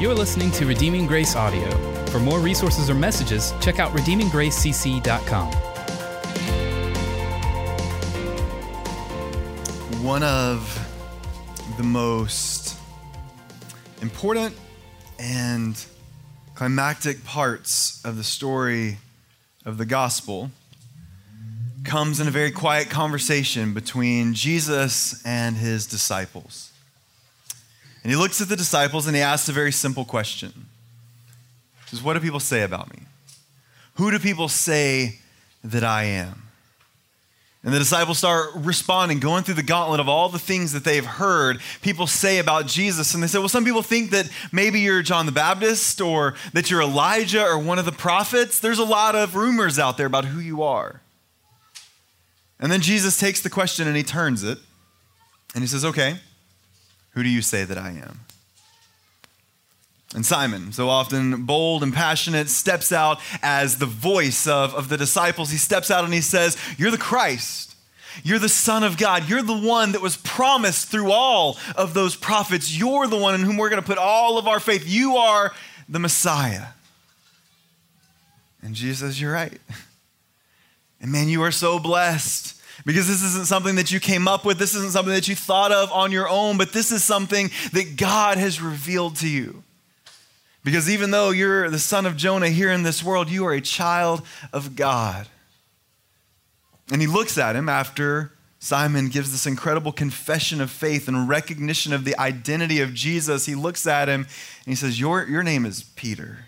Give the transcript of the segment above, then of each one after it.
You're listening to Redeeming Grace Audio. For more resources or messages, check out redeeminggracecc.com. One of the most important and climactic parts of the story of the gospel comes in a very quiet conversation between Jesus and his disciples. And he looks at the disciples and he asks a very simple question. He says, What do people say about me? Who do people say that I am? And the disciples start responding, going through the gauntlet of all the things that they've heard people say about Jesus. And they say, well, some people think that maybe you're John the Baptist or that you're Elijah or one of the prophets. There's a lot of rumors out there about who you are. And then Jesus takes the question and he turns it and he says, okay, who do you say that I am? And Simon, so often bold and passionate, steps out as the voice of, of the disciples. He steps out and he says, You're the Christ. You're the Son of God. You're the one that was promised through all of those prophets. You're the one in whom we're going to put all of our faith. You are the Messiah. And Jesus says, You're right. And man, you are so blessed because this isn't something that you came up with. This isn't something that you thought of on your own, but this is something that God has revealed to you. Because even though you're the son of Jonah here in this world, you are a child of God. And he looks at him after Simon gives this incredible confession of faith and recognition of the identity of Jesus. He looks at him and he says, Your, your name is Peter.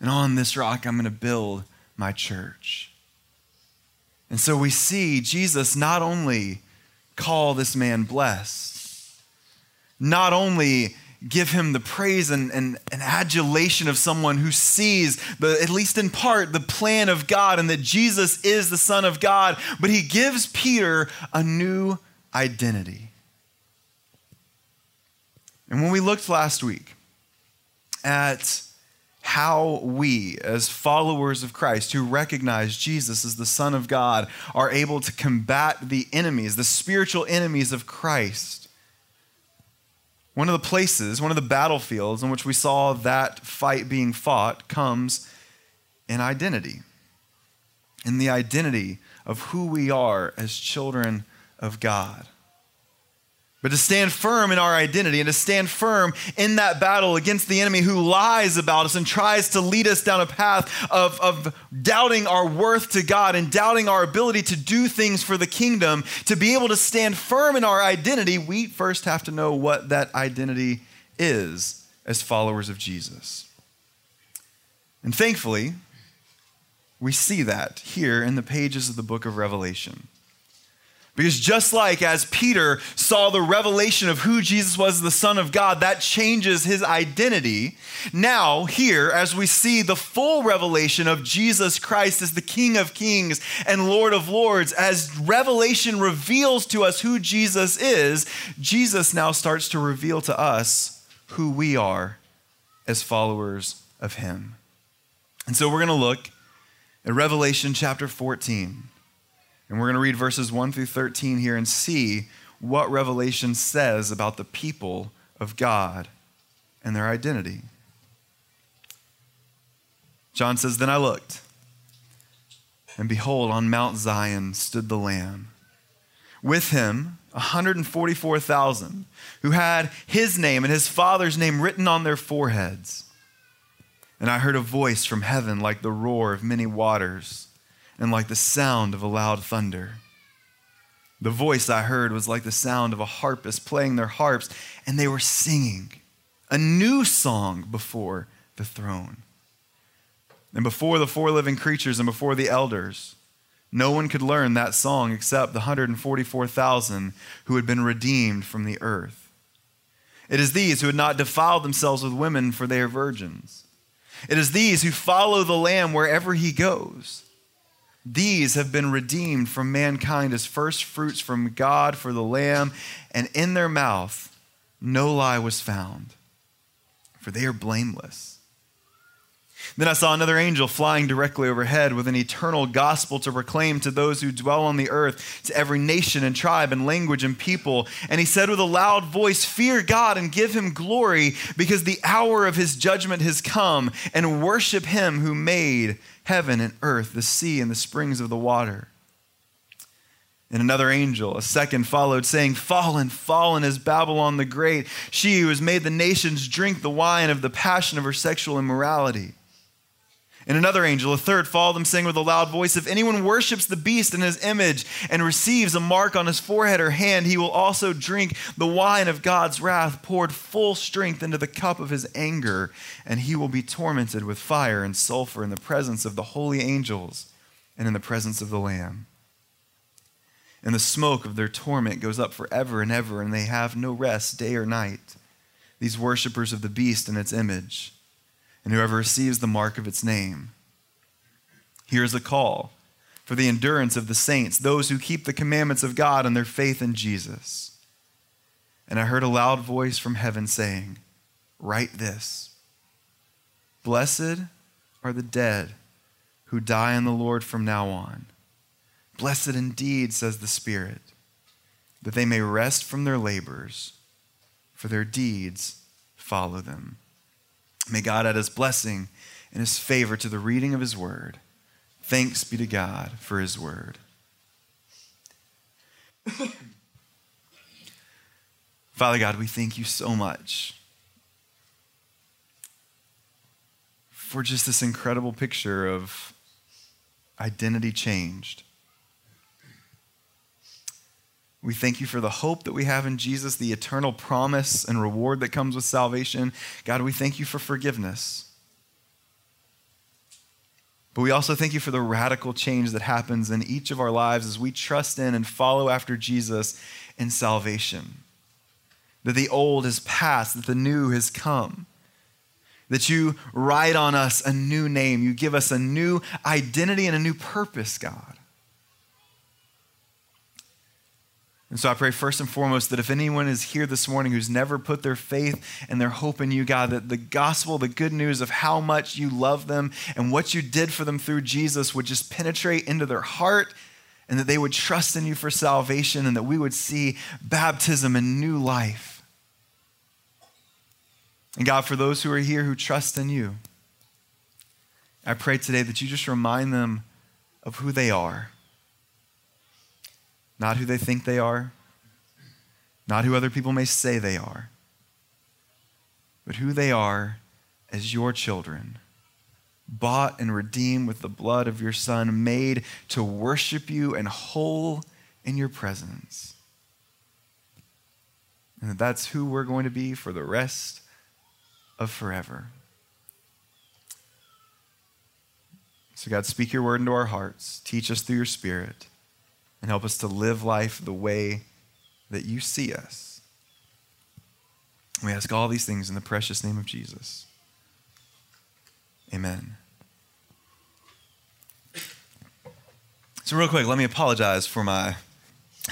And on this rock, I'm going to build my church. And so we see Jesus not only call this man blessed, not only give him the praise and, and, and, adulation of someone who sees, the, at least in part, the plan of God and that Jesus is the Son of God. But he gives Peter a new identity. And when we looked last week at how we, as followers of Christ who recognize Jesus as the Son of God, are able to combat the enemies, the spiritual enemies of Christ one of the places, one of the battlefields in which we saw that fight being fought comes in identity, in the identity of who we are as children of God. But to stand firm in our identity and to stand firm in that battle against the enemy who lies about us and tries to lead us down a path of, of doubting our worth to God and doubting our ability to do things for the kingdom, to be able to stand firm in our identity, we first have to know what that identity is as followers of Jesus. And thankfully, we see that here in the pages of the book of Revelation. Because just like as Peter saw the revelation of who Jesus was, the Son of God, that changes his identity. Now, here, as we see the full revelation of Jesus Christ as the King of Kings and Lord of Lords, as revelation reveals to us who Jesus is, Jesus now starts to reveal to us who we are as followers of him. And so we're going to look at Revelation chapter 14. And we're going to read verses 1 through 13 here and see what Revelation says about the people of God and their identity. John says, Then I looked, and behold, on Mount Zion stood the Lamb. With him, 144,000 who had his name and his father's name written on their foreheads. And I heard a voice from heaven like the roar of many waters and like the sound of a loud thunder. The voice I heard was like the sound of a harpist playing their harps, and they were singing a new song before the throne. And before the four living creatures and before the elders, no one could learn that song except the 144,000 who had been redeemed from the earth. It is these who had not defiled themselves with women, for they are virgins. It is these who follow the Lamb wherever he goes. These have been redeemed from mankind as first fruits from God for the Lamb, and in their mouth no lie was found, for they are blameless. Then I saw another angel flying directly overhead with an eternal gospel to proclaim to those who dwell on the earth, to every nation and tribe and language and people. And he said with a loud voice, Fear God and give him glory, because the hour of his judgment has come, and worship him who made heaven and earth, the sea and the springs of the water. And another angel, a second, followed, saying, Fallen, fallen is Babylon the Great, she who has made the nations drink the wine of the passion of her sexual immorality. And another angel, a third, followed them, saying with a loud voice If anyone worships the beast in his image and receives a mark on his forehead or hand, he will also drink the wine of God's wrath, poured full strength into the cup of his anger, and he will be tormented with fire and sulfur in the presence of the holy angels and in the presence of the Lamb. And the smoke of their torment goes up forever and ever, and they have no rest day or night, these worshippers of the beast and its image and whoever receives the mark of its name. Here's a call for the endurance of the saints, those who keep the commandments of God and their faith in Jesus. And I heard a loud voice from heaven saying, Write this Blessed are the dead who die in the Lord from now on. Blessed indeed, says the Spirit, that they may rest from their labors, for their deeds follow them. May God add his blessing and his favor to the reading of his word. Thanks be to God for his word. Father God, we thank you so much for just this incredible picture of identity changed. We thank you for the hope that we have in Jesus, the eternal promise and reward that comes with salvation. God, we thank you for forgiveness. But we also thank you for the radical change that happens in each of our lives as we trust in and follow after Jesus in salvation. That the old has passed, that the new has come. That you write on us a new name. You give us a new identity and a new purpose, God. And so I pray first and foremost that if anyone is here this morning who's never put their faith and their hope in you, God, that the gospel, the good news of how much you love them and what you did for them through Jesus would just penetrate into their heart and that they would trust in you for salvation and that we would see baptism and new life. And God, for those who are here who trust in you, I pray today that you just remind them of who they are not who they think they are, not who other people may say they are, but who they are as your children, bought and redeemed with the blood of your Son, made to worship you and whole in your presence. And that's who we're going to be for the rest of forever. So, God, speak your word into our hearts. Teach us through your Spirit and help us to live life the way that you see us. We ask all these things in the precious name of Jesus. Amen. So, real quick, let me apologize for my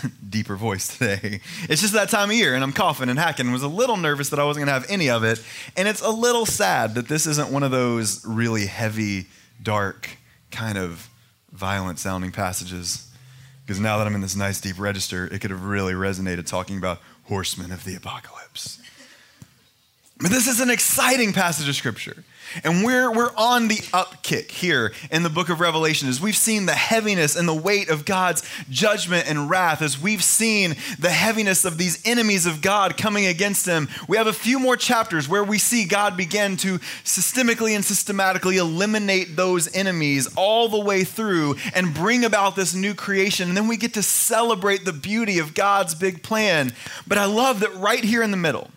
deeper voice today. It's just that time of year, and I'm coughing and hacking. was a little nervous that I wasn't going to have any of it. And it's a little sad that this isn't one of those really heavy, dark, kind of violent sounding passages. Because now that I'm in this nice deep register, it could have really resonated talking about horsemen of the apocalypse. But this is an exciting passage of scripture. And we're, we're on the upkick here in the book of Revelation as we've seen the heaviness and the weight of God's judgment and wrath, as we've seen the heaviness of these enemies of God coming against him. We have a few more chapters where we see God begin to systemically and systematically eliminate those enemies all the way through and bring about this new creation. And then we get to celebrate the beauty of God's big plan. But I love that right here in the middle,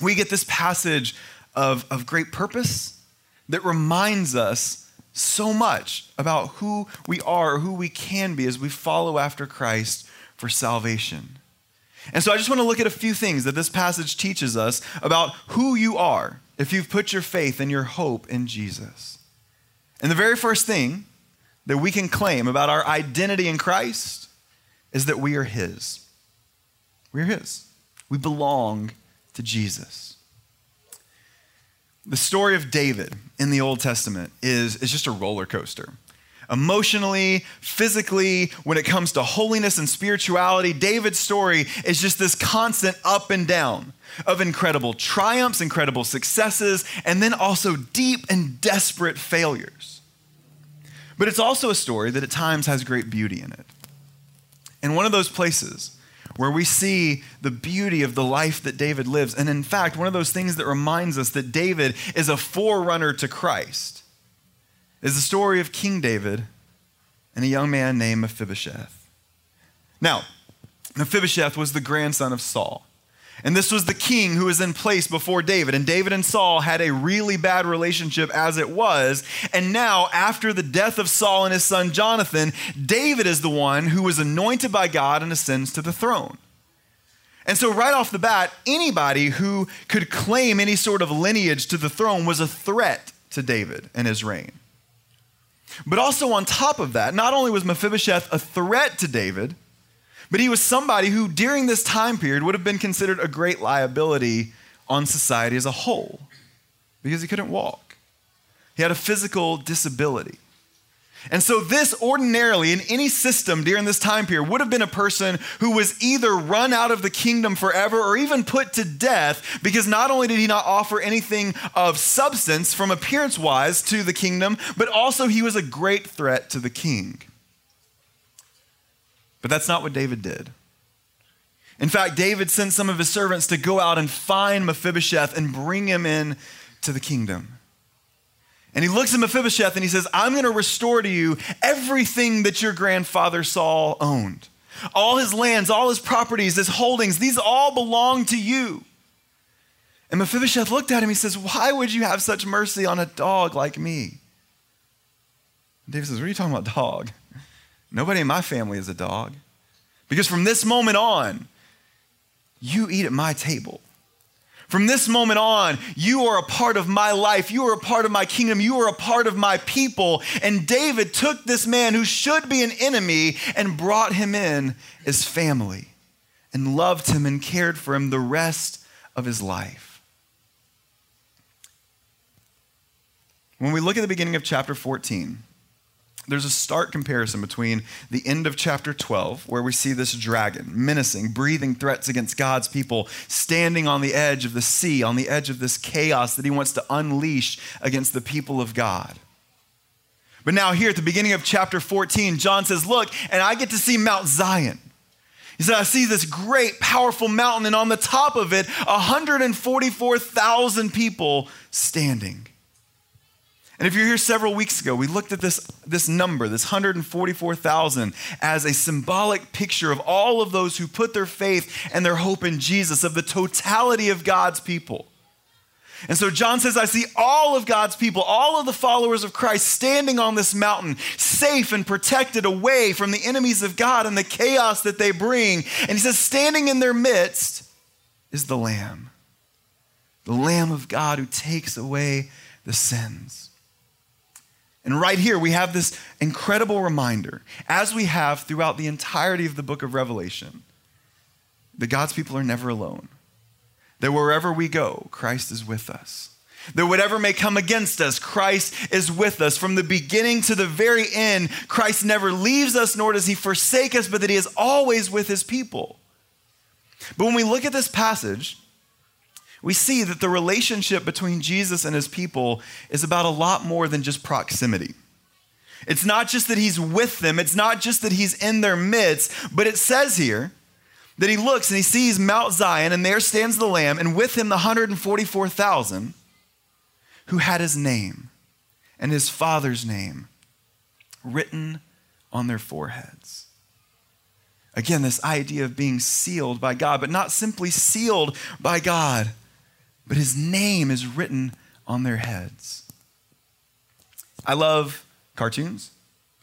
we get this passage of, of great purpose that reminds us so much about who we are, who we can be as we follow after Christ for salvation. And so I just want to look at a few things that this passage teaches us about who you are if you've put your faith and your hope in Jesus. And the very first thing that we can claim about our identity in Christ is that we are His. We are His. We belong to Jesus. The story of David in the Old Testament is, is just a roller coaster. Emotionally, physically, when it comes to holiness and spirituality, David's story is just this constant up and down of incredible triumphs, incredible successes, and then also deep and desperate failures. But it's also a story that at times has great beauty in it. And one of those places where we see the beauty of the life that David lives. And in fact, one of those things that reminds us that David is a forerunner to Christ is the story of King David and a young man named Mephibosheth. Now, Mephibosheth was the grandson of Saul. And this was the king who was in place before David. And David and Saul had a really bad relationship as it was. And now, after the death of Saul and his son Jonathan, David is the one who was anointed by God and ascends to the throne. And so, right off the bat, anybody who could claim any sort of lineage to the throne was a threat to David and his reign. But also, on top of that, not only was Mephibosheth a threat to David, but he was somebody who, during this time period, would have been considered a great liability on society as a whole because he couldn't walk. He had a physical disability. And so, this ordinarily in any system during this time period would have been a person who was either run out of the kingdom forever or even put to death because not only did he not offer anything of substance from appearance wise to the kingdom, but also he was a great threat to the king. But that's not what David did. In fact, David sent some of his servants to go out and find Mephibosheth and bring him in to the kingdom. And he looks at Mephibosheth and he says, I'm going to restore to you everything that your grandfather Saul owned. All his lands, all his properties, his holdings, these all belong to you. And Mephibosheth looked at him. He says, Why would you have such mercy on a dog like me? And David says, What are you talking about, dog? Nobody in my family is a dog. Because from this moment on, you eat at my table. From this moment on, you are a part of my life. You are a part of my kingdom. You are a part of my people. And David took this man who should be an enemy and brought him in as family and loved him and cared for him the rest of his life. When we look at the beginning of chapter 14, there's a stark comparison between the end of chapter 12, where we see this dragon menacing, breathing threats against God's people, standing on the edge of the sea, on the edge of this chaos that he wants to unleash against the people of God. But now, here at the beginning of chapter 14, John says, Look, and I get to see Mount Zion. He said, I see this great, powerful mountain, and on the top of it, 144,000 people standing. And if you're here several weeks ago, we looked at this, this number, this 144,000, as a symbolic picture of all of those who put their faith and their hope in Jesus, of the totality of God's people. And so John says, I see all of God's people, all of the followers of Christ standing on this mountain, safe and protected away from the enemies of God and the chaos that they bring. And he says, standing in their midst is the Lamb, the Lamb of God who takes away the sins. And right here, we have this incredible reminder, as we have throughout the entirety of the book of Revelation, that God's people are never alone. That wherever we go, Christ is with us. That whatever may come against us, Christ is with us. From the beginning to the very end, Christ never leaves us, nor does he forsake us, but that he is always with his people. But when we look at this passage, we see that the relationship between Jesus and his people is about a lot more than just proximity. It's not just that he's with them, it's not just that he's in their midst, but it says here that he looks and he sees Mount Zion, and there stands the Lamb, and with him the 144,000 who had his name and his father's name written on their foreheads. Again, this idea of being sealed by God, but not simply sealed by God but his name is written on their heads. I love cartoons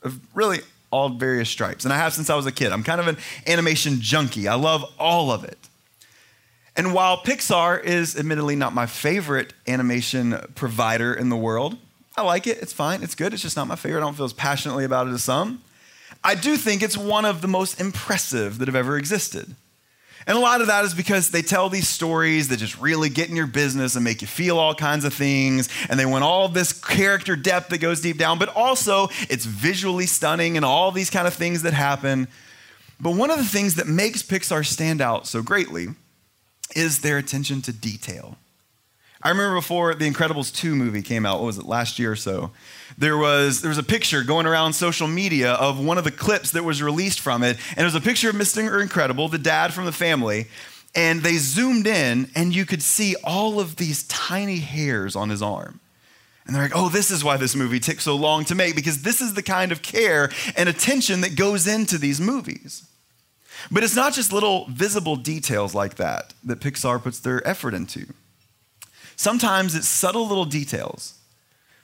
of really all various stripes, and I have since I was a kid. I'm kind of an animation junkie. I love all of it. And while Pixar is admittedly not my favorite animation provider in the world, I like it. It's fine. It's good. It's just not my favorite. I don't feel as passionately about it as some. I do think it's one of the most impressive that have ever existed. And a lot of that is because they tell these stories that just really get in your business and make you feel all kinds of things. And they want all this character depth that goes deep down, but also it's visually stunning and all these kind of things that happen. But one of the things that makes Pixar stand out so greatly is their attention to detail. I remember before the Incredibles 2 movie came out, what was it, last year or so? There was, there was a picture going around social media of one of the clips that was released from it. And it was a picture of Mr. Incredible, the dad from the family. And they zoomed in, and you could see all of these tiny hairs on his arm. And they're like, oh, this is why this movie took so long to make, because this is the kind of care and attention that goes into these movies. But it's not just little visible details like that that Pixar puts their effort into. Sometimes it's subtle little details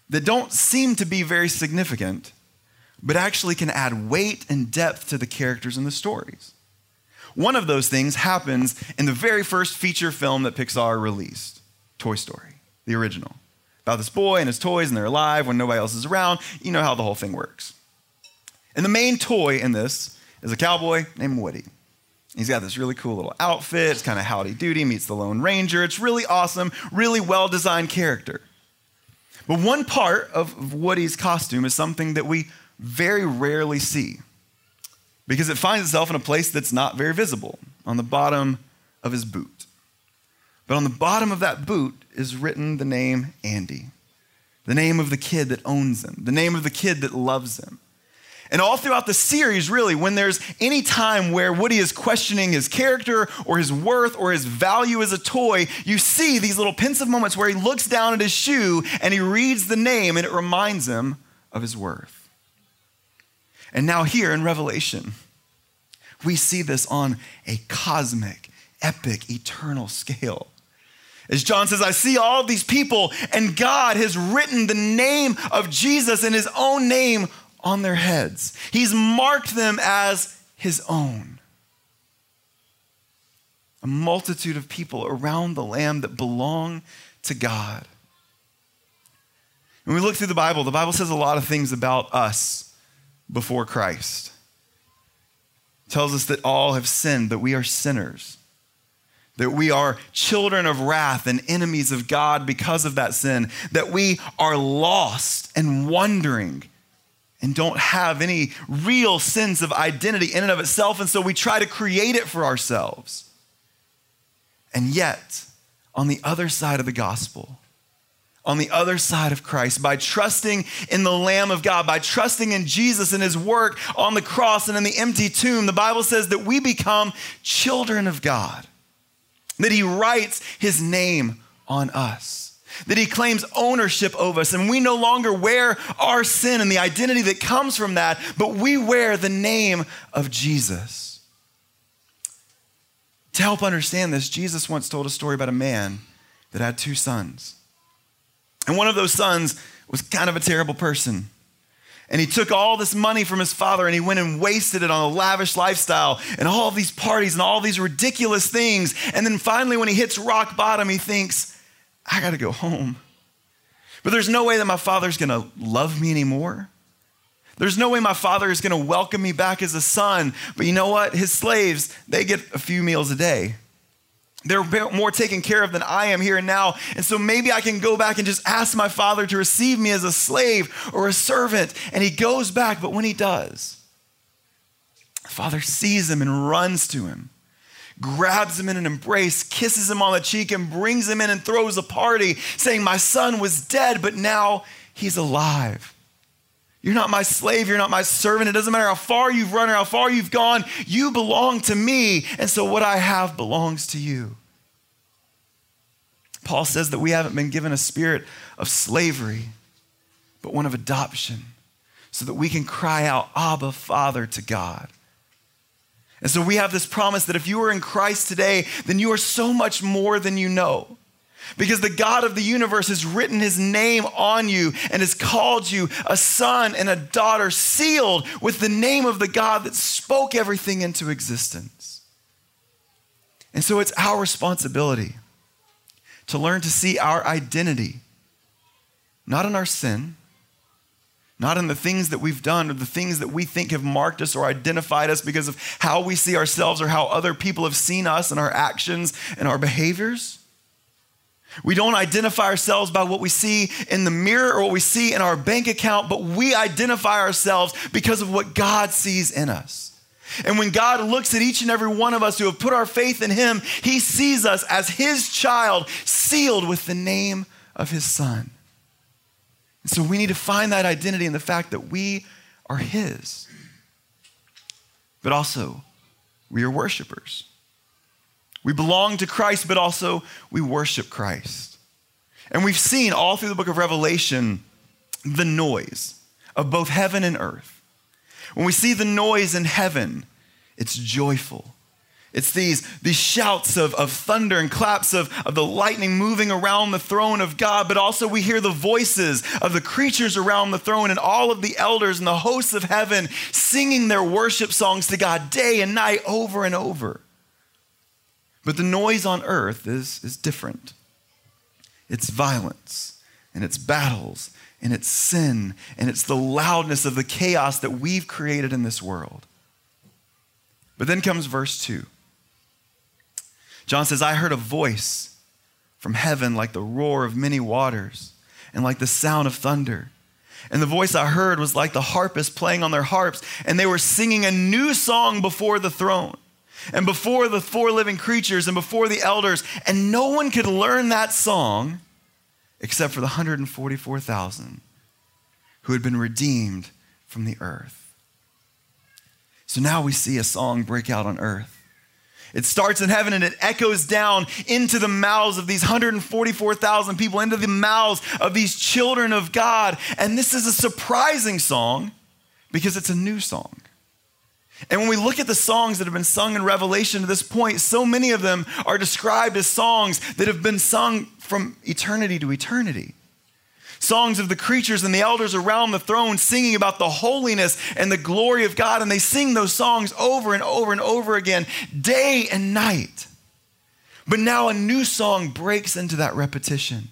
that don't seem to be very significant, but actually can add weight and depth to the characters and the stories. One of those things happens in the very first feature film that Pixar released Toy Story, the original. About this boy and his toys, and they're alive when nobody else is around. You know how the whole thing works. And the main toy in this is a cowboy named Woody. He's got this really cool little outfit. It's kind of howdy doody, meets the Lone Ranger. It's really awesome, really well designed character. But one part of Woody's costume is something that we very rarely see because it finds itself in a place that's not very visible on the bottom of his boot. But on the bottom of that boot is written the name Andy, the name of the kid that owns him, the name of the kid that loves him. And all throughout the series, really, when there's any time where Woody is questioning his character or his worth or his value as a toy, you see these little pensive moments where he looks down at his shoe and he reads the name and it reminds him of his worth. And now, here in Revelation, we see this on a cosmic, epic, eternal scale. As John says, I see all these people, and God has written the name of Jesus in his own name on their heads. He's marked them as his own. A multitude of people around the Lamb that belong to God. When we look through the Bible, the Bible says a lot of things about us before Christ. It tells us that all have sinned, that we are sinners, that we are children of wrath and enemies of God because of that sin, that we are lost and wandering and don't have any real sense of identity in and of itself. And so we try to create it for ourselves. And yet, on the other side of the gospel, on the other side of Christ, by trusting in the Lamb of God, by trusting in Jesus and his work on the cross and in the empty tomb, the Bible says that we become children of God, that he writes his name on us that he claims ownership of us, and we no longer wear our sin and the identity that comes from that, but we wear the name of Jesus. To help understand this, Jesus once told a story about a man that had two sons. And one of those sons was kind of a terrible person. And he took all this money from his father and he went and wasted it on a lavish lifestyle and all these parties and all these ridiculous things. And then finally, when he hits rock bottom, he thinks, I got to go home. But there's no way that my father's going to love me anymore. There's no way my father is going to welcome me back as a son. But you know what? His slaves, they get a few meals a day. They're more taken care of than I am here and now. And so maybe I can go back and just ask my father to receive me as a slave or a servant. And he goes back. But when he does, the father sees him and runs to him grabs him in an embrace, kisses him on the cheek, and brings him in and throws a party, saying, My son was dead, but now he's alive. You're not my slave. You're not my servant. It doesn't matter how far you've run or how far you've gone. You belong to me. And so what I have belongs to you. Paul says that we haven't been given a spirit of slavery, but one of adoption, so that we can cry out, Abba, Father, to God. And so we have this promise that if you are in Christ today, then you are so much more than you know. Because the God of the universe has written his name on you and has called you a son and a daughter, sealed with the name of the God that spoke everything into existence. And so it's our responsibility to learn to see our identity, not in our sin, not in the things that we've done or the things that we think have marked us or identified us because of how we see ourselves or how other people have seen us and our actions and our behaviors. We don't identify ourselves by what we see in the mirror or what we see in our bank account, but we identify ourselves because of what God sees in us. And when God looks at each and every one of us who have put our faith in Him, He sees us as His child, sealed with the name of His Son. So we need to find that identity in the fact that we are His. But also, we are worshipers. We belong to Christ, but also we worship Christ. And we've seen all through the book of Revelation the noise of both heaven and earth. When we see the noise in heaven, it's joyful. It's these, these shouts of, of thunder and claps of, of the lightning moving around the throne of God, but also we hear the voices of the creatures around the throne and all of the elders and the hosts of heaven singing their worship songs to God day and night over and over. But the noise on earth is, is different. It's violence and it's battles and it's sin and it's the loudness of the chaos that we've created in this world. But then comes verse 2. John says, I heard a voice from heaven like the roar of many waters and like the sound of thunder. And the voice I heard was like the harpists playing on their harps, and they were singing a new song before the throne and before the four living creatures and before the elders. And no one could learn that song except for the 144,000 who had been redeemed from the earth. So now we see a song break out on earth. It starts in heaven and it echoes down into the mouths of these 144,000 people, into the mouths of these children of God. And this is a surprising song because it's a new song. And when we look at the songs that have been sung in Revelation to this point, so many of them are described as songs that have been sung from eternity to eternity. Songs of the creatures and the elders around the throne singing about the holiness and the glory of God. And they sing those songs over and over and over again, day and night. But now a new song breaks into that repetition.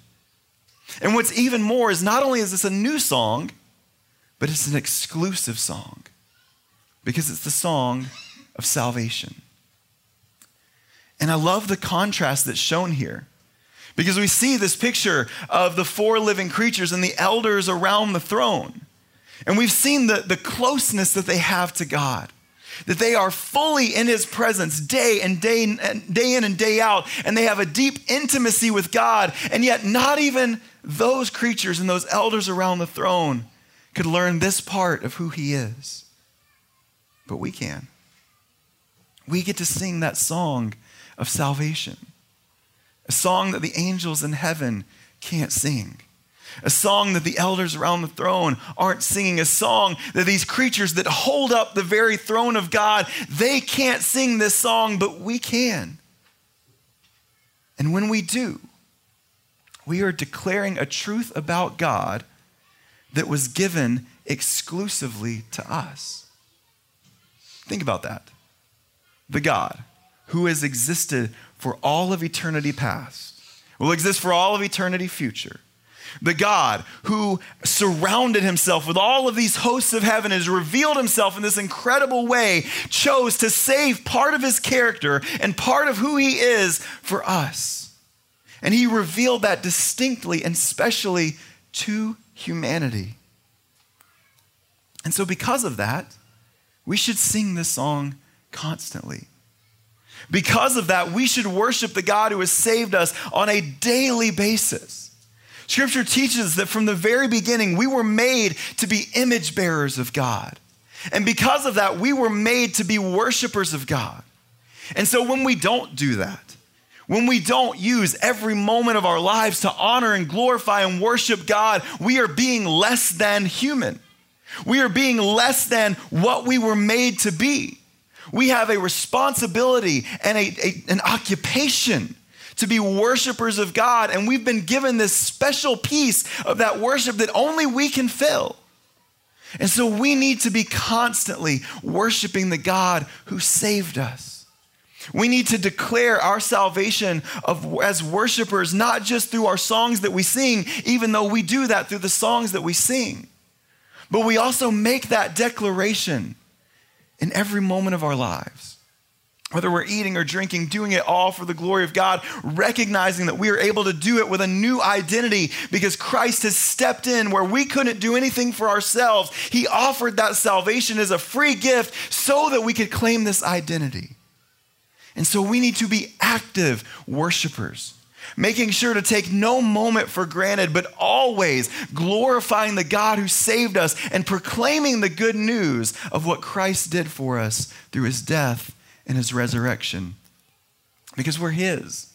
And what's even more is not only is this a new song, but it's an exclusive song because it's the song of salvation. And I love the contrast that's shown here because we see this picture of the four living creatures and the elders around the throne. And we've seen the, the closeness that they have to God, that they are fully in his presence day and day, and day in and day out, and they have a deep intimacy with God. And yet, not even those creatures and those elders around the throne could learn this part of who he is but we can. We get to sing that song of salvation, a song that the angels in heaven can't sing. A song that the elders around the throne aren't singing, a song that these creatures that hold up the very throne of God, they can't sing this song, but we can. And when we do, we are declaring a truth about God that was given exclusively to us. Think about that. The God who has existed for all of eternity past, will exist for all of eternity future. The God who surrounded himself with all of these hosts of heaven has revealed himself in this incredible way, chose to save part of his character and part of who he is for us. And he revealed that distinctly and specially to humanity. And so, because of that, we should sing this song constantly. Because of that, we should worship the God who has saved us on a daily basis. Scripture teaches that from the very beginning, we were made to be image bearers of God. And because of that, we were made to be worshipers of God. And so when we don't do that, when we don't use every moment of our lives to honor and glorify and worship God, we are being less than human. We are being less than what we were made to be. We have a responsibility and a, a, an occupation to be worshipers of God, and we've been given this special piece of that worship that only we can fill. And so we need to be constantly worshiping the God who saved us. We need to declare our salvation of, as worshipers, not just through our songs that we sing, even though we do that through the songs that we sing But we also make that declaration in every moment of our lives. Whether we're eating or drinking, doing it all for the glory of God, recognizing that we are able to do it with a new identity because Christ has stepped in where we couldn't do anything for ourselves. He offered that salvation as a free gift so that we could claim this identity. And so we need to be active worshipers, making sure to take no moment for granted, but always glorifying the God who saved us and proclaiming the good news of what Christ did for us through his death and his resurrection. Because we're his.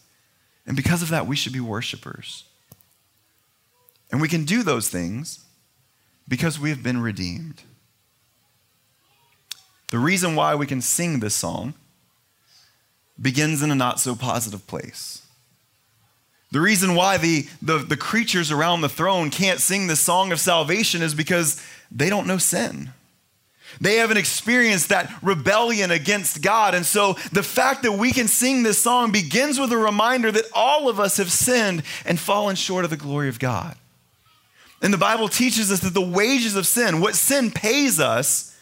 And because of that, we should be worshipers. And we can do those things because we have been redeemed. The reason why we can sing this song begins in a not so positive place. The reason why the, the, the, creatures around the throne can't sing the song of salvation is because they don't know sin. They haven't experienced that rebellion against God. And so the fact that we can sing this song begins with a reminder that all of us have sinned and fallen short of the glory of God. And the Bible teaches us that the wages of sin, what sin pays us,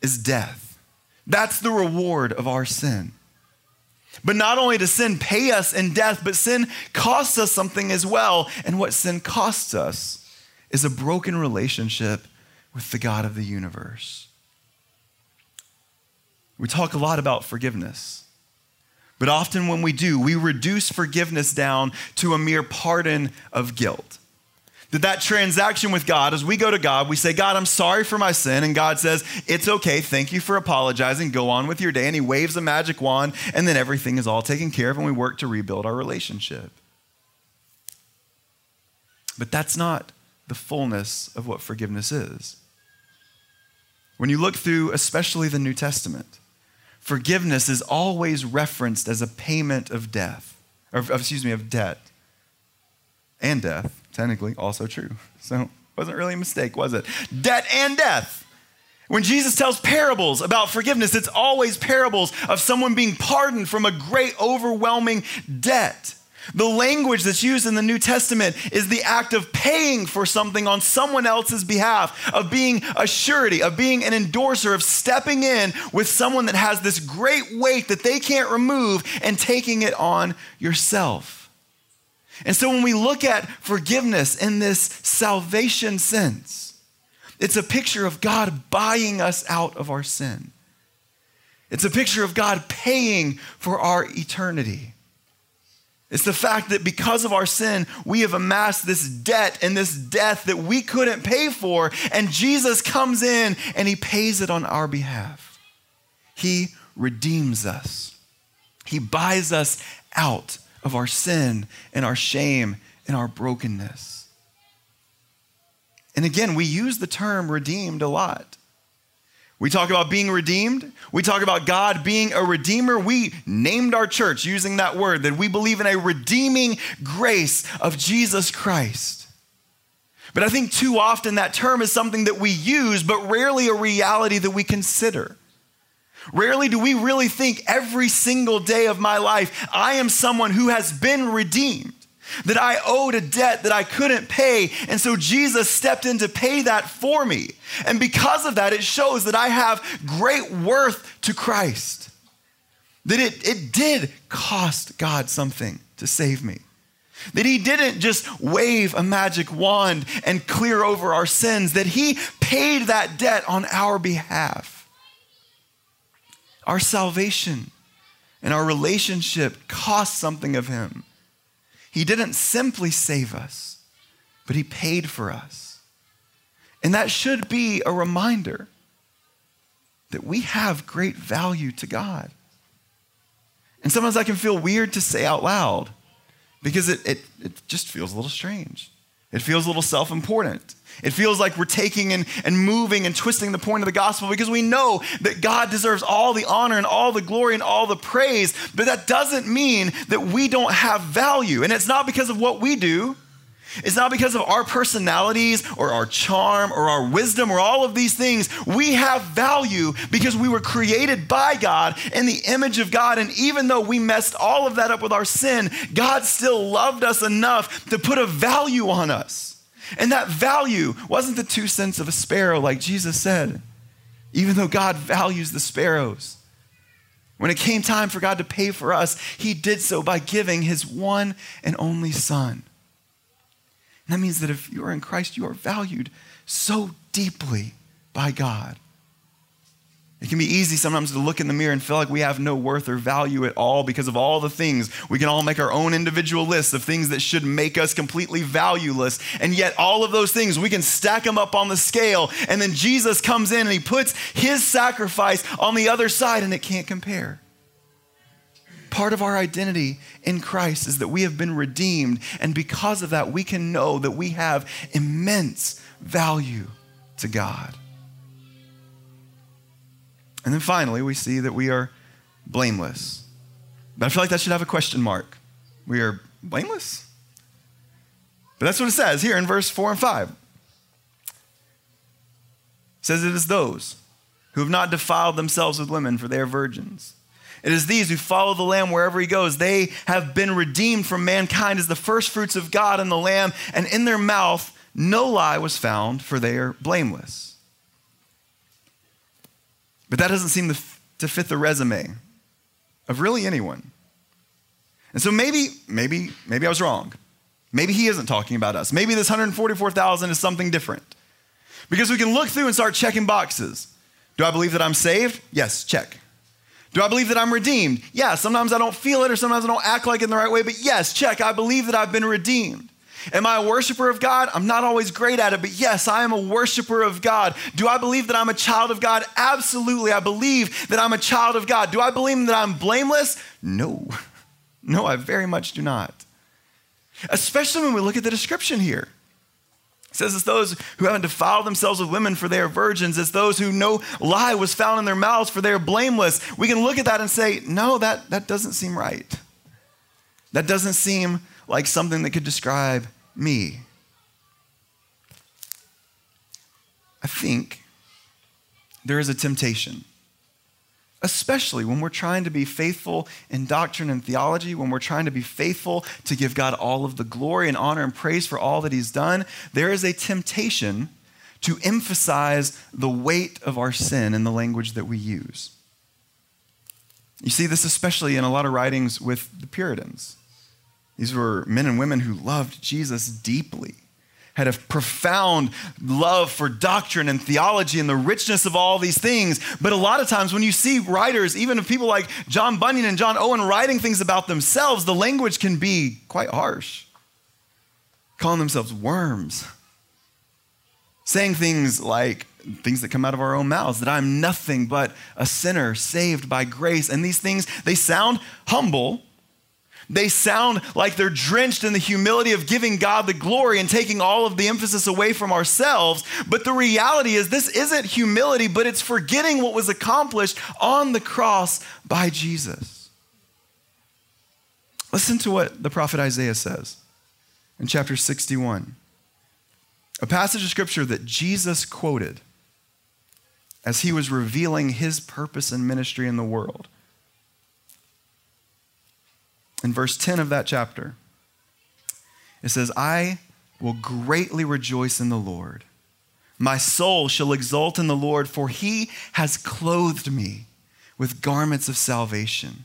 is death. That's the reward of our sin. But not only does sin pay us in death, but sin costs us something as well. And what sin costs us is a broken relationship with the God of the universe. We talk a lot about forgiveness. But often when we do, we reduce forgiveness down to a mere pardon of guilt that that transaction with God, as we go to God, we say, God, I'm sorry for my sin. And God says, It's okay. Thank you for apologizing. Go on with your day. And He waves a magic wand, and then everything is all taken care of, and we work to rebuild our relationship. But that's not the fullness of what forgiveness is. When you look through, especially the New Testament, forgiveness is always referenced as a payment of death, or excuse me, of debt and death technically also true. So wasn't really a mistake, was it? Debt and death. When Jesus tells parables about forgiveness, it's always parables of someone being pardoned from a great, overwhelming debt. The language that's used in the New Testament is the act of paying for something on someone else's behalf, of being a surety, of being an endorser, of stepping in with someone that has this great weight that they can't remove and taking it on yourself. And so when we look at forgiveness in this salvation sense, it's a picture of God buying us out of our sin. It's a picture of God paying for our eternity. It's the fact that because of our sin, we have amassed this debt and this death that we couldn't pay for, and Jesus comes in and he pays it on our behalf. He redeems us, he buys us out of our sin and our shame and our brokenness. And again, we use the term redeemed a lot. We talk about being redeemed. We talk about God being a redeemer. We named our church using that word that we believe in a redeeming grace of Jesus Christ. But I think too often that term is something that we use, but rarely a reality that we consider. Rarely do we really think every single day of my life, I am someone who has been redeemed, that I owed a debt that I couldn't pay. And so Jesus stepped in to pay that for me. And because of that, it shows that I have great worth to Christ. That it, it did cost God something to save me. That he didn't just wave a magic wand and clear over our sins, that he paid that debt on our behalf. Our salvation and our relationship cost something of Him. He didn't simply save us, but He paid for us. And that should be a reminder that we have great value to God. And sometimes I can feel weird to say out loud because it, it, it just feels a little strange. It feels a little self important. It feels like we're taking and, and moving and twisting the point of the gospel because we know that God deserves all the honor and all the glory and all the praise, but that doesn't mean that we don't have value. And it's not because of what we do, it's not because of our personalities or our charm or our wisdom or all of these things. We have value because we were created by God in the image of God. And even though we messed all of that up with our sin, God still loved us enough to put a value on us. And that value wasn't the two cents of a sparrow, like Jesus said, even though God values the sparrows. When it came time for God to pay for us, He did so by giving His one and only Son. And that means that if you are in Christ, you are valued so deeply by God. It can be easy sometimes to look in the mirror and feel like we have no worth or value at all because of all the things. We can all make our own individual lists of things that should make us completely valueless. And yet, all of those things, we can stack them up on the scale. And then Jesus comes in and he puts his sacrifice on the other side, and it can't compare. Part of our identity in Christ is that we have been redeemed. And because of that, we can know that we have immense value to God. And then finally, we see that we are blameless. But I feel like that should have a question mark. We are blameless? But that's what it says here in verse 4 and 5. It says it is those who have not defiled themselves with women, for they are virgins. It is these who follow the Lamb wherever he goes. They have been redeemed from mankind as the first fruits of God and the Lamb, and in their mouth no lie was found, for they are blameless. But that doesn't seem to, fit the resume of really anyone. And so maybe, maybe, maybe I was wrong. Maybe he isn't talking about us. Maybe this 144,000 is something different. Because we can look through and start checking boxes. Do I believe that I'm saved? Yes, check. Do I believe that I'm redeemed? Yeah, sometimes I don't feel it or sometimes I don't act like it in the right way, but yes, check. I believe that I've been redeemed. Am I a worshiper of God? I'm not always great at it, but yes, I am a worshiper of God. Do I believe that I'm a child of God? Absolutely. I believe that I'm a child of God. Do I believe that I'm blameless? No. No, I very much do not. Especially when we look at the description here. It says it's those who haven't defiled themselves with women for they are virgins. It's those who no lie was found in their mouths for they are blameless. We can look at that and say, no, that, that doesn't seem right. That doesn't seem like something that could describe me. I think there is a temptation, especially when we're trying to be faithful in doctrine and theology, when we're trying to be faithful to give God all of the glory and honor and praise for all that He's done. There is a temptation to emphasize the weight of our sin in the language that we use. You see this especially in a lot of writings with the Puritans. These were men and women who loved Jesus deeply, had a profound love for doctrine and theology and the richness of all these things. But a lot of times, when you see writers, even of people like John Bunyan and John Owen, writing things about themselves, the language can be quite harsh, calling themselves worms, saying things like, things that come out of our own mouths that I'm nothing but a sinner saved by grace. And these things, they sound humble, they sound like they're drenched in the humility of giving God the glory and taking all of the emphasis away from ourselves. But the reality is, this isn't humility, but it's forgetting what was accomplished on the cross by Jesus. Listen to what the prophet Isaiah says in chapter 61, a passage of scripture that Jesus quoted as he was revealing his purpose and ministry in the world in verse 10 of that chapter, it says, I will greatly rejoice in the Lord. My soul shall exult in the Lord, for he has clothed me with garments of salvation.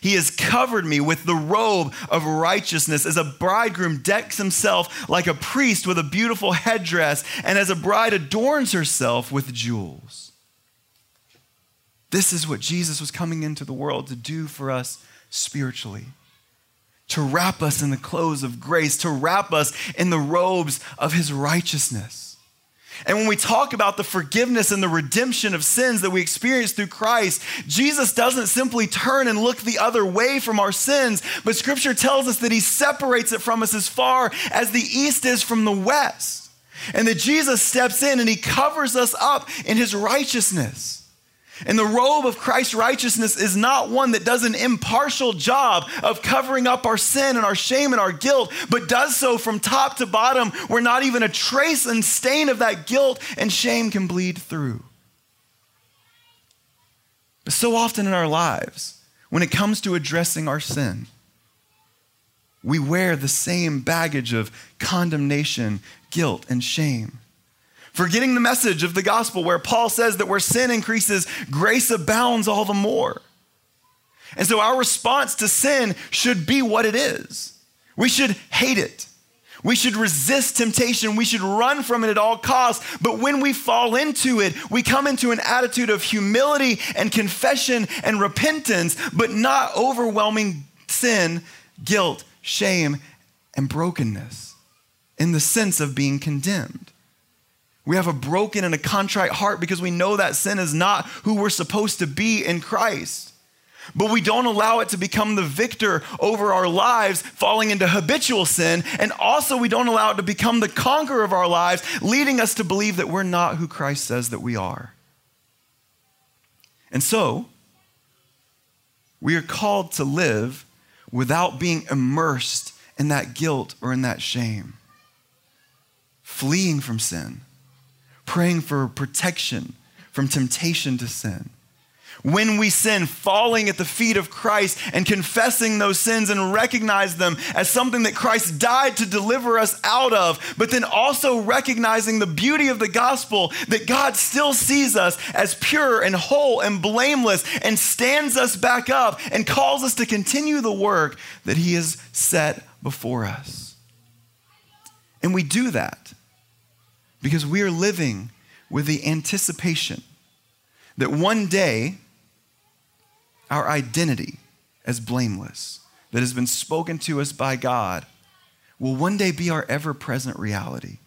He has covered me with the robe of righteousness, as a bridegroom decks himself like a priest with a beautiful headdress, and as a bride adorns herself with jewels. This is what Jesus was coming into the world to do for us spiritually to wrap us in the clothes of grace, to wrap us in the robes of his righteousness. And when we talk about the forgiveness and the redemption of sins that we experience through Christ, Jesus doesn't simply turn and look the other way from our sins, but scripture tells us that he separates it from us as far as the east is from the west. And that Jesus steps in and he covers us up in his righteousness. And the robe of Christ's righteousness is not one that does an impartial job of covering up our sin and our shame and our guilt, but does so from top to bottom where not even a trace and stain of that guilt and shame can bleed through. But so often in our lives, when it comes to addressing our sin, We wear the same baggage of condemnation, guilt, and shame. Forgetting the message of the gospel where Paul says that where sin increases, grace abounds all the more. And so our response to sin should be what it is. We should hate it. We should resist temptation. We should run from it at all costs. But when we fall into it, we come into an attitude of humility and confession and repentance, but not overwhelming sin, guilt, shame, and brokenness in the sense of being condemned. We have a broken and a contrite heart because we know that sin is not who we're supposed to be in Christ but we don't allow it to become the victor over our lives, falling into habitual sin. And also, we don't allow it to become the conqueror of our lives, leading us to believe that we're not who Christ says that we are. And so, we are called to live without being immersed in that guilt or in that shame, fleeing from sin, praying for protection from temptation to sin when we sin, falling at the feet of Christ and confessing those sins and recognize them as something that Christ died to deliver us out of, but then also recognizing the beauty of the gospel that God still sees us as pure and whole and blameless and stands us back up and calls us to continue the work that He has set before us. And we do that because we are living with the anticipation that one day our identity as blameless that has been spoken to us by God will one day be our ever present reality.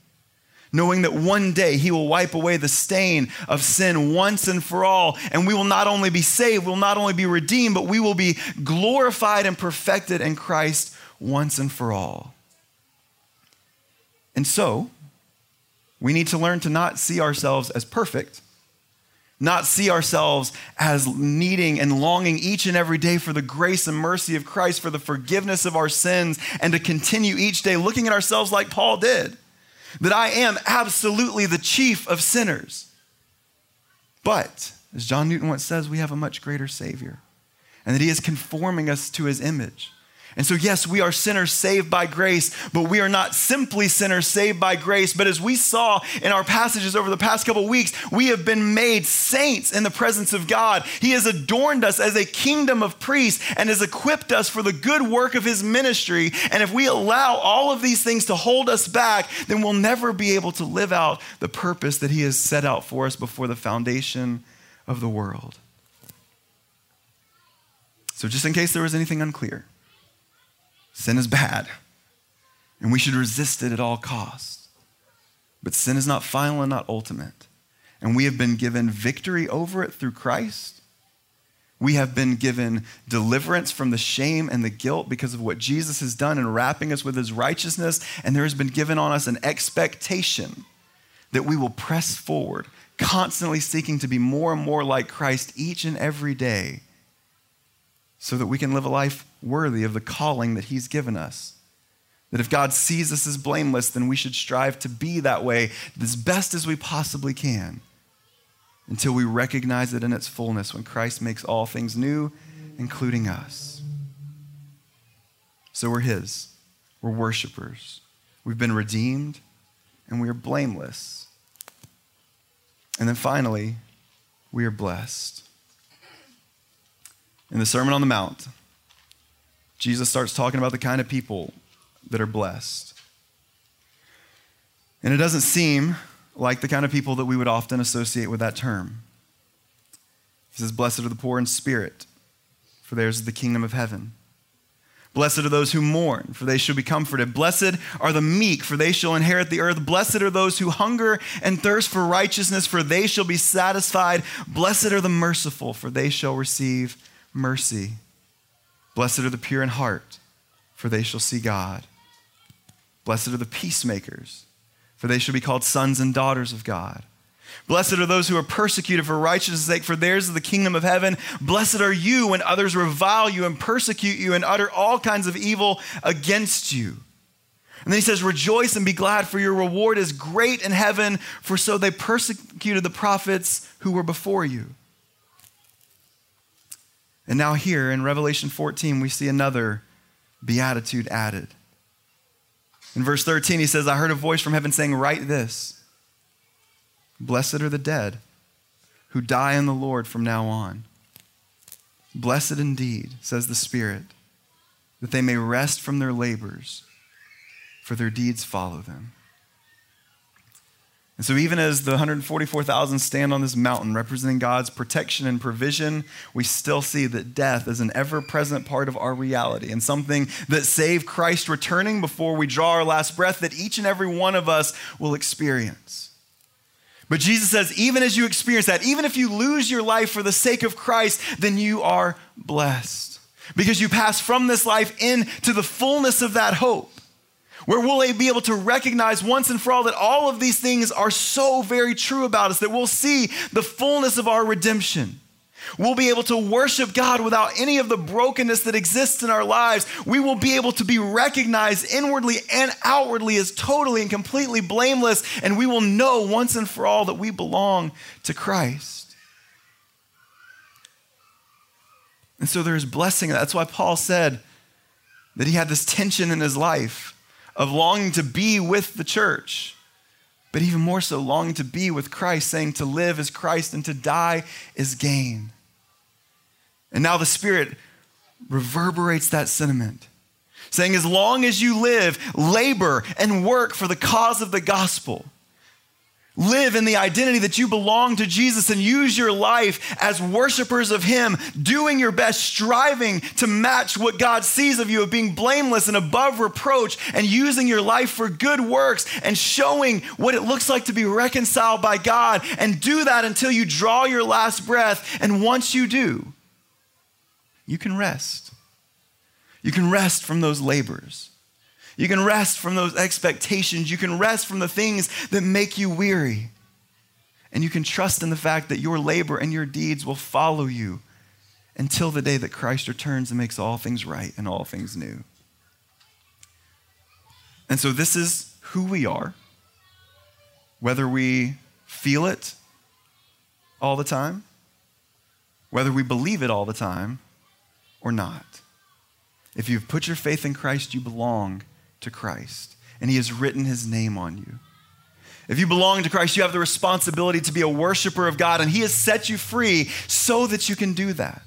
Knowing that one day He will wipe away the stain of sin once and for all, and we will not only be saved, we'll not only be redeemed, but we will be glorified and perfected in Christ once and for all. And so, we need to learn to not see ourselves as perfect, not see ourselves as needing and longing each and every day for the grace and mercy of Christ, for the forgiveness of our sins, and to continue each day looking at ourselves like Paul did that I am absolutely the chief of sinners. But, as John Newton once says, we have a much greater Savior, and that He is conforming us to His image. And so, yes, we are sinners saved by grace, but we are not simply sinners saved by grace. But as we saw in our passages over the past couple weeks, we have been made saints in the presence of God. He has adorned us as a kingdom of priests and has equipped us for the good work of his ministry. And if we allow all of these things to hold us back, then we'll never be able to live out the purpose that he has set out for us before the foundation of the world. So, just in case there was anything unclear, Sin is bad, and we should resist it at all costs. But sin is not final and not ultimate. And we have been given victory over it through Christ. We have been given deliverance from the shame and the guilt because of what Jesus has done in wrapping us with his righteousness. And there has been given on us an expectation that we will press forward, constantly seeking to be more and more like Christ each and every day so that we can live a life worthy of the calling that He's given us. That if God sees us as blameless, then we should strive to be that way as best as we possibly can until we recognize it in its fullness when Christ makes all things new, including us. So we're His, we're worshipers, we've been redeemed, and we are blameless. And then finally, we are blessed. In the Sermon on the Mount, Jesus starts talking about the kind of people that are blessed. And it doesn't seem like the kind of people that we would often associate with that term. He says, Blessed are the poor in spirit, for theirs is the kingdom of heaven. Blessed are those who mourn, for they shall be comforted. Blessed are the meek, for they shall inherit the earth. Blessed are those who hunger and thirst for righteousness, for they shall be satisfied. Blessed are the merciful, for they shall receive mercy. Blessed are the pure in heart, for they shall see God. Blessed are the peacemakers, for they shall be called sons and daughters of God. Blessed are those who are persecuted for righteousness' sake, for theirs is the kingdom of heaven. Blessed are you when others revile you and persecute you and utter all kinds of evil against you. And then he says, Rejoice and be glad, for your reward is great in heaven, for so they persecuted the prophets who were before you. And now, here in Revelation 14, we see another beatitude added. In verse 13, he says, I heard a voice from heaven saying, Write this Blessed are the dead who die in the Lord from now on. Blessed indeed, says the Spirit, that they may rest from their labors, for their deeds follow them. And so, even as the 144,000 stand on this mountain representing God's protection and provision, we still see that death is an ever present part of our reality and something that, save Christ returning before we draw our last breath, that each and every one of us will experience. But Jesus says, even as you experience that, even if you lose your life for the sake of Christ, then you are blessed because you pass from this life into the fullness of that hope where we'll be able to recognize once and for all that all of these things are so very true about us, that we'll see the fullness of our redemption. We'll be able to worship God without any of the brokenness that exists in our lives. We will be able to be recognized inwardly and outwardly as totally and completely blameless, and we will know once and for all that we belong to Christ. And so there's blessing. That's why Paul said that he had this tension in his life of longing to be with the church, but even more so, longing to be with Christ, saying to live is Christ and to die is gain. And now the Spirit reverberates that sentiment, saying, as long as you live, labor and work for the cause of the gospel. Live in the identity that you belong to Jesus and use your life as worshipers of Him, doing your best, striving to match what God sees of you, of being blameless and above reproach, and using your life for good works and showing what it looks like to be reconciled by God. And do that until you draw your last breath. And once you do, you can rest. You can rest from those labors. You can rest from those expectations. You can rest from the things that make you weary. And you can trust in the fact that your labor and your deeds will follow you until the day that Christ returns and makes all things right and all things new. And so, this is who we are, whether we feel it all the time, whether we believe it all the time, or not. If you've put your faith in Christ, you belong to Christ, and He has written His name on you. If you belong to Christ, you have the responsibility to be a worshiper of God, and He has set you free so that you can do that.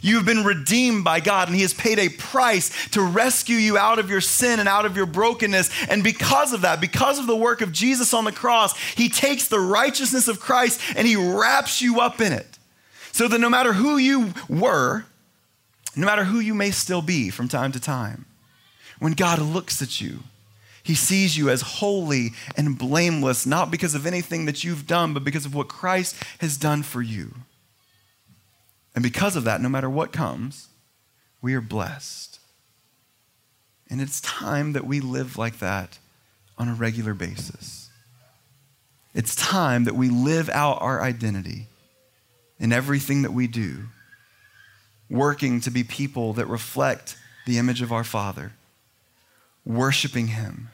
You have been redeemed by God, and He has paid a price to rescue you out of your sin and out of your brokenness. And because of that, because of the work of Jesus on the cross, He takes the righteousness of Christ and He wraps you up in it. So that no matter who you were, no matter who you may still be from time to time, when God looks at you, he sees you as holy and blameless, not because of anything that you've done, but because of what Christ has done for you. And because of that, no matter what comes, we are blessed. And it's time that we live like that on a regular basis. It's time that we live out our identity in everything that we do, working to be people that reflect the image of our Father worshiping Him,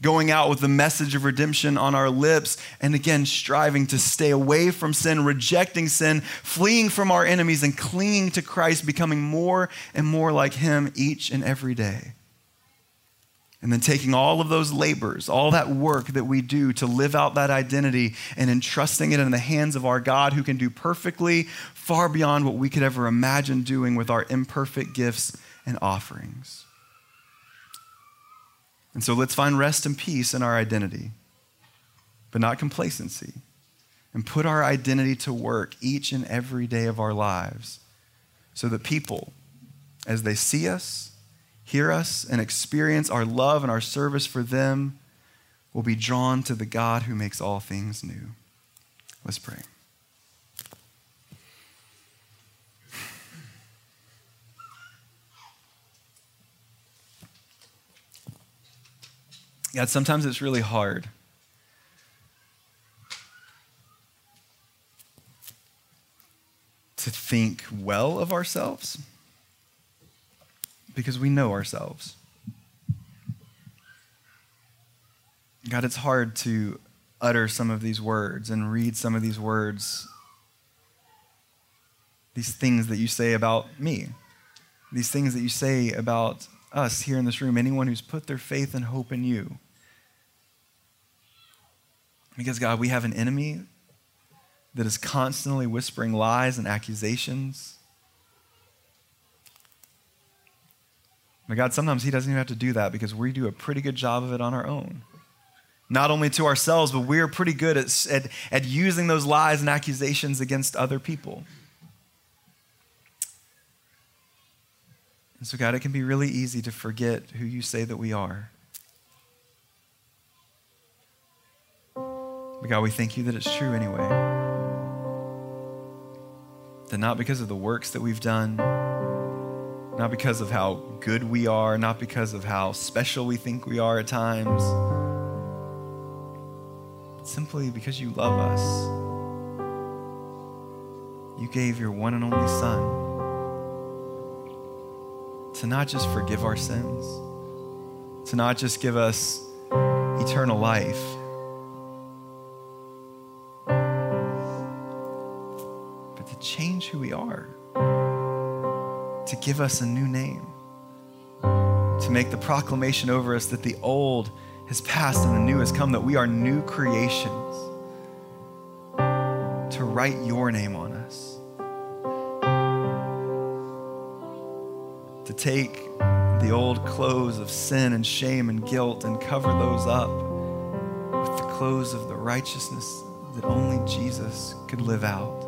going out with the message of redemption on our lips, and again, striving to stay away from sin, rejecting sin, fleeing from our enemies, and clinging to Christ, becoming more and more like Him each and every day. And then taking all of those labors, all that work that we do to live out that identity and entrusting it in the hands of our God who can do perfectly far beyond what we could ever imagine doing with our imperfect gifts and offerings. And so let's find rest and peace in our identity, but not complacency. And put our identity to work each and every day of our lives so that people, as they see us, hear us, and experience our love and our service for them, will be drawn to the God who makes all things new. Let's pray. God, sometimes it's really hard. To think well of ourselves because we know ourselves. God, it's hard to utter some of these words and read some of these words, these things that you say about me, these things that you say about us here in this room, anyone who's put their faith and hope in you. Because, God, we have an enemy that is constantly whispering lies and accusations. But God, sometimes He doesn't even have to do that because we do a pretty good job of it on our own. Not only to ourselves, but we're pretty good at, at, at using those lies and accusations against other people. And so, God, it can be really easy to forget who you say that we are. But God, we thank you that it's true anyway. That not because of the works that we've done, not because of how good we are, not because of how special we think we are at times, simply because you love us. You gave your one and only Son to not just forgive our sins, to not just give us eternal life, but to change who we are, to give us a new name, to make the proclamation over us that the old has passed and the new has come, that we are new creations, to write your name on to take the old clothes of sin and shame and guilt and cover those up with the clothes of the righteousness that only Jesus could live out.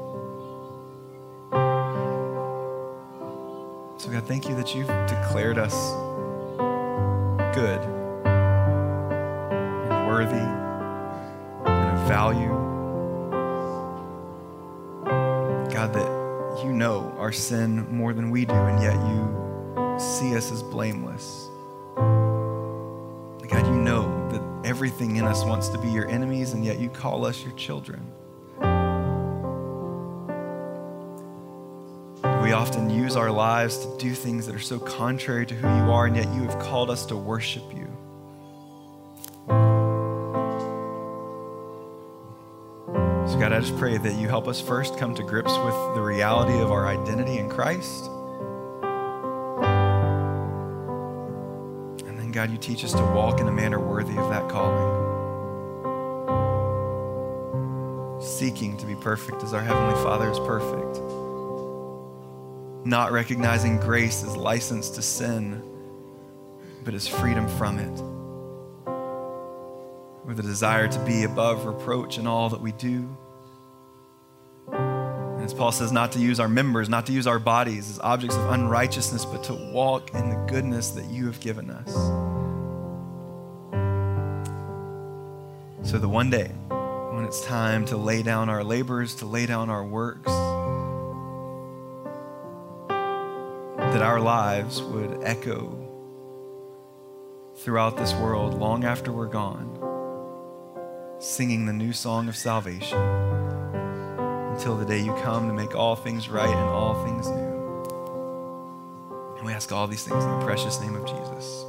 So, God, thank you that you've declared us good and worthy and of value. God, that you know our sin more than we do, and yet you see us as blameless. God, you know that everything in us wants to be your enemies, and yet you call us your children. We often use our lives to do things that are so contrary to who you are, and yet you have called us to worship you. So, God, I just pray that you help us first come to grips with the reality of our identity in Christ. God, you teach us to walk in a manner worthy of that calling. Seeking to be perfect as our Heavenly Father is perfect. Not recognizing grace as license to sin, but as freedom from it. With a desire to be above reproach in all that we do as Paul says, not to use our members, not to use our bodies as objects of unrighteousness, but to walk in the goodness that you have given us. So the one day when it's time to lay down our labors, to lay down our works, that our lives would echo throughout this world long after we're gone, singing the new song of salvation until the day you come to make all things right and all things new. And we ask all these things in the precious name of Jesus.